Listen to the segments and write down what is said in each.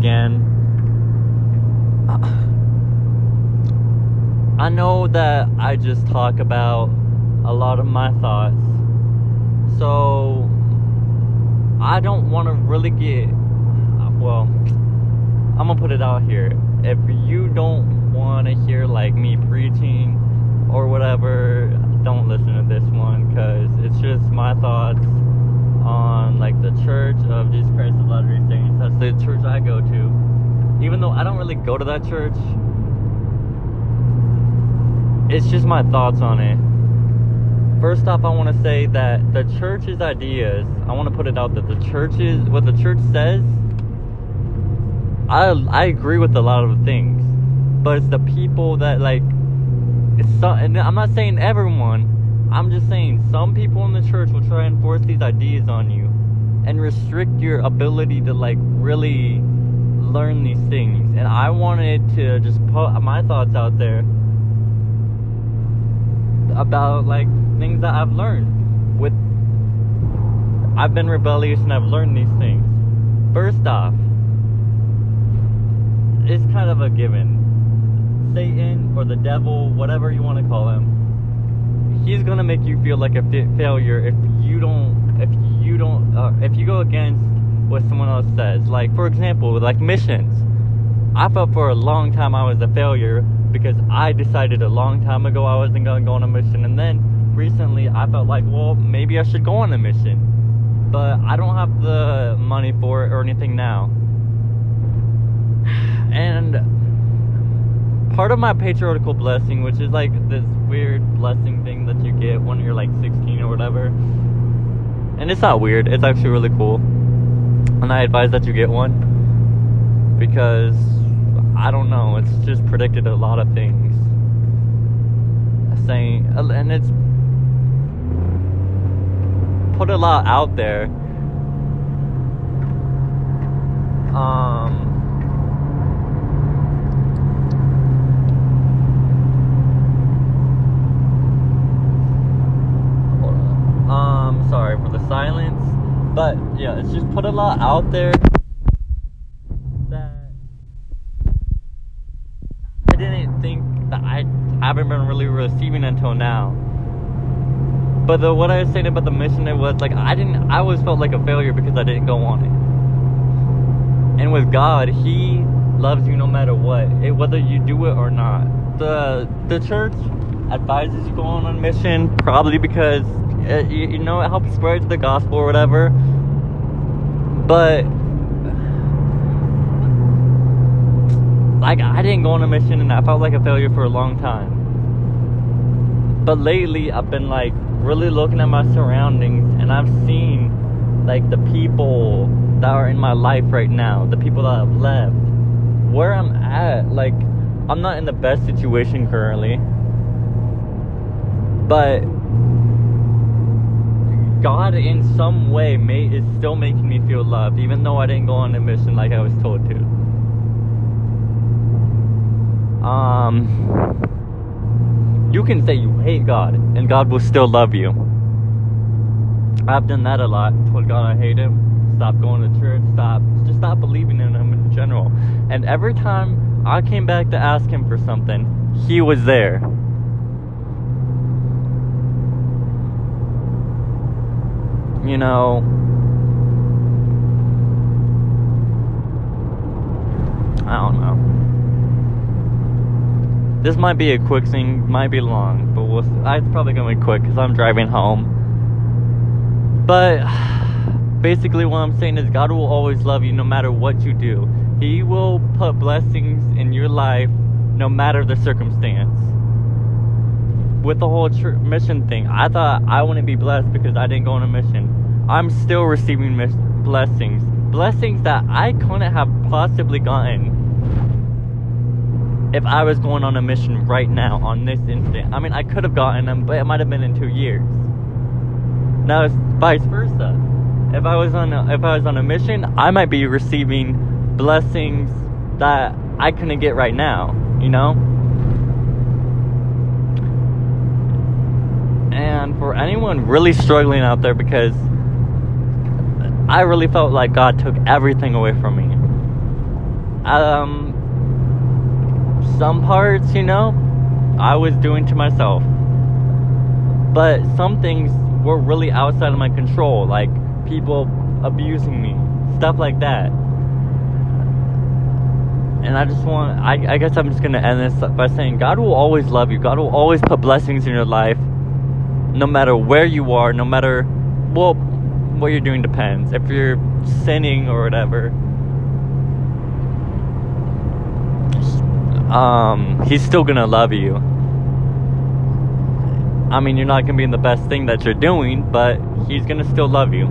again. I know that I just talk about a lot of my thoughts. So I don't want to really get well, I'm to put it out here. If you don't want to hear like me preaching or whatever, don't listen to this one cuz it's just my thoughts on like the Church of Jesus Christ of Latter-day Saints. That's the church I go to. Even though I don't really go to that church, it's just my thoughts on it. First off, I want to say that the church's ideas, I want to put it out that the church's, what the church says, I, I agree with a lot of things. But it's the people that, like, it's and I'm not saying everyone, I'm just saying some people in the church will try and force these ideas on you and restrict your ability to, like, really learn these things. And I wanted to just put my thoughts out there about like things that I've learned with I've been rebellious and I've learned these things. First off, it's kind of a given. Satan or the devil, whatever you want to call him, he's gonna make you feel like a failure if you don't, if you don't, uh, if you go against what someone else says. Like for example, like missions. I felt for a long time I was a failure because I decided a long time ago I wasn't to go on a mission. And then recently I felt like, well, maybe I should go on a mission. But I don't have the money for it or anything now. And part of my patriarchal blessing, which is like this weird blessing thing that you get when you're like 16 or whatever. And it's not weird, it's actually really cool. And I advise that you get one. Because I don't know. It's just predicted a lot of things. Saying, and it's put a lot out there. Um, um, sorry for the silence, but yeah, it's just put a lot out there. That I didn't think that I haven't been really receiving until now. But the what I was saying about the mission, it was like I didn't. I always felt like a failure because I didn't go on it. And with God, He loves you no matter what, it, whether you do it or not. The the church advises you go on a mission probably because it, you, you know it helps spread the gospel or whatever. But like I didn't go on a mission and I felt like a failure for a long time. But lately, I've been like really looking at my surroundings and I've seen like the people that are in my life right now, the people that I've left, where I'm at. Like, I'm not in the best situation currently, but God, in some way, may, is still making me feel loved, even though I didn't go on a mission like I was told to. Um you can say you hate God, and God will still love you. I've done that a lot. Told God I hate Him. Stop going to church. Stop. Just stop believing in Him in general. And every time I came back to ask Him for something, He was there. You know, I don't know. This might be a quick thing, might be long, but we'll, it's probably gonna be quick because I'm driving home. But basically, what I'm saying is, God will always love you no matter what you do. He will put blessings in your life no matter the circumstance. With the whole tr- mission thing, I thought I wouldn't be blessed because I didn't go on a mission. I'm still receiving mis- blessings. Blessings that I couldn't have possibly gotten if I was going on a mission right now on this instant. I mean, I could have gotten them, but it might have been in two years. Now it's vice versa. If I was on a, if I was on a mission, I might be receiving blessings that I couldn't get right now. You know. And for anyone really struggling out there, because I really felt like God took everything away from me um, some parts, you know, I was doing to myself. But some things were really outside of my control, like people abusing me, stuff like that. And I just want, I, I guess I'm just going to end this by saying God will always love you. God will always put blessings in your life, no matter where you are, no matter, well, what you're doing depends. If you're sinning or whatever, um, He's still to love you. I mean, you're not to be in the best thing that you're doing, but He's to still love you.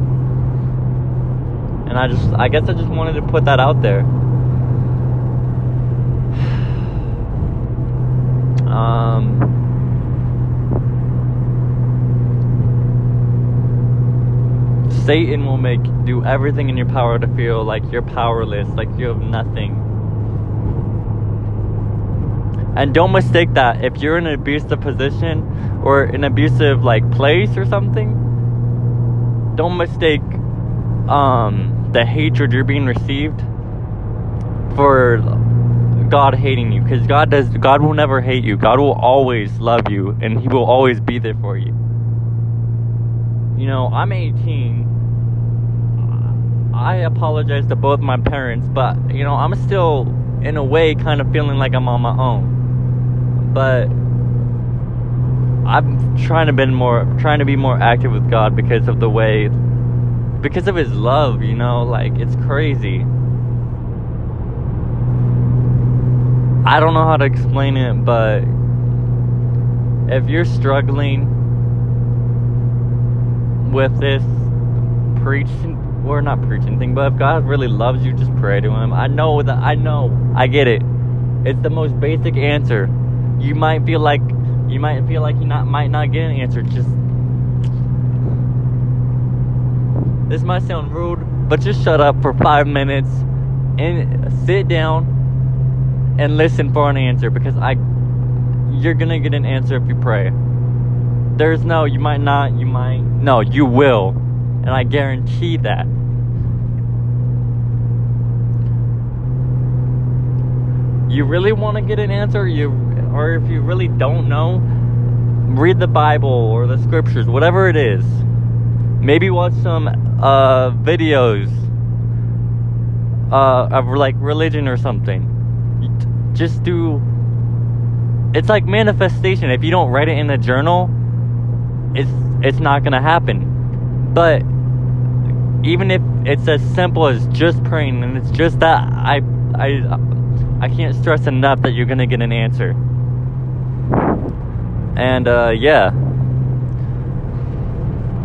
And I just, I guess I just wanted to put that out there. Um, Satan will make do everything in your power to feel like you're powerless, like you have nothing. And don't mistake that if you're in an abusive position or an abusive like place or something, don't mistake um, the hatred you're being received for God hating you because God does God will never hate you. God will always love you and he will always be there for you. You know, I'm 18. I apologize to both my parents, but you know, I'm still in a way kind of feeling like I'm on my own. But I'm trying to be more trying to be more active with God because of the way because of his love, you know, like it's crazy. I don't know how to explain it, but if you're struggling with this preaching, or not preaching anything, but if God really loves you, just pray to Him. I know that, I know, I get it. It's the most basic answer. You might feel like, you might feel like you not might not get an answer. Just this might sound rude, but just shut up for five minutes and sit down and listen for an answer because I you're gonna get an answer if you pray. There's no you might not, you might no, you will. And I guarantee that. You really want to get an answer, you or if you really don't know, read the Bible or the scriptures, whatever it is. Maybe watch some uh, videos uh, of like religion or something. Just do it's like manifestation. If you don't write it in a journal it's it's not gonna happen. But even if it's as simple as just praying and it's just that i i i can't stress enough that you're gonna get an answer and uh yeah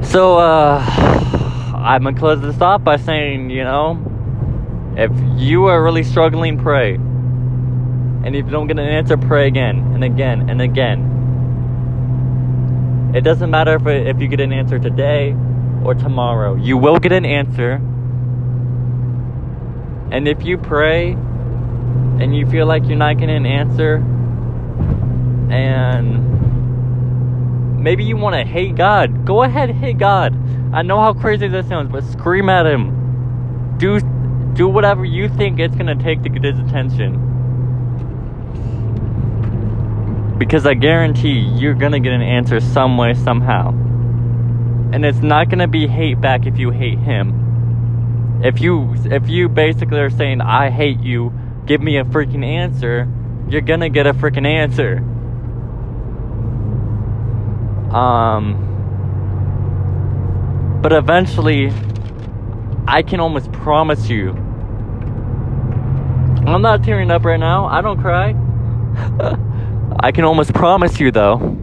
so uh i'm gonna close this off by saying you know if you are really struggling pray and if you don't get an answer, pray again and again and again. It doesn't matter if, if you get an answer today or tomorrow. You will get an answer. And if you pray and you feel like you're not getting an answer, and maybe you want to hate God, go ahead, hate God. I know how crazy this sounds, but scream at Him. Do do whatever you think it's gonna take to get His attention. Because I guarantee you're gonna get an answer some way, somehow. And it's not gonna be hate back if you hate him. If you if you basically are saying I hate you, give me a freaking answer, you're gonna get a freaking answer. Um but eventually I can almost promise you I'm not tearing up right now. I don't cry. I can almost promise you, though,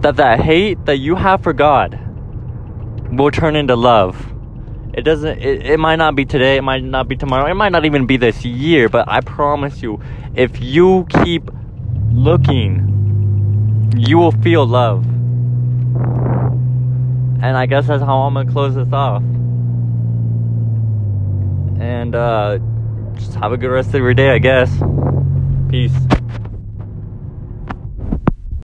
that that hate that you have for God will turn into love. It doesn't, it, it might not be today, it might not be tomorrow, it might not even be this year, but I promise you, if you keep looking, you will feel love. And I guess that's how I'm gonna close this off. And, uh, just have a good rest of your day, I guess. Peace.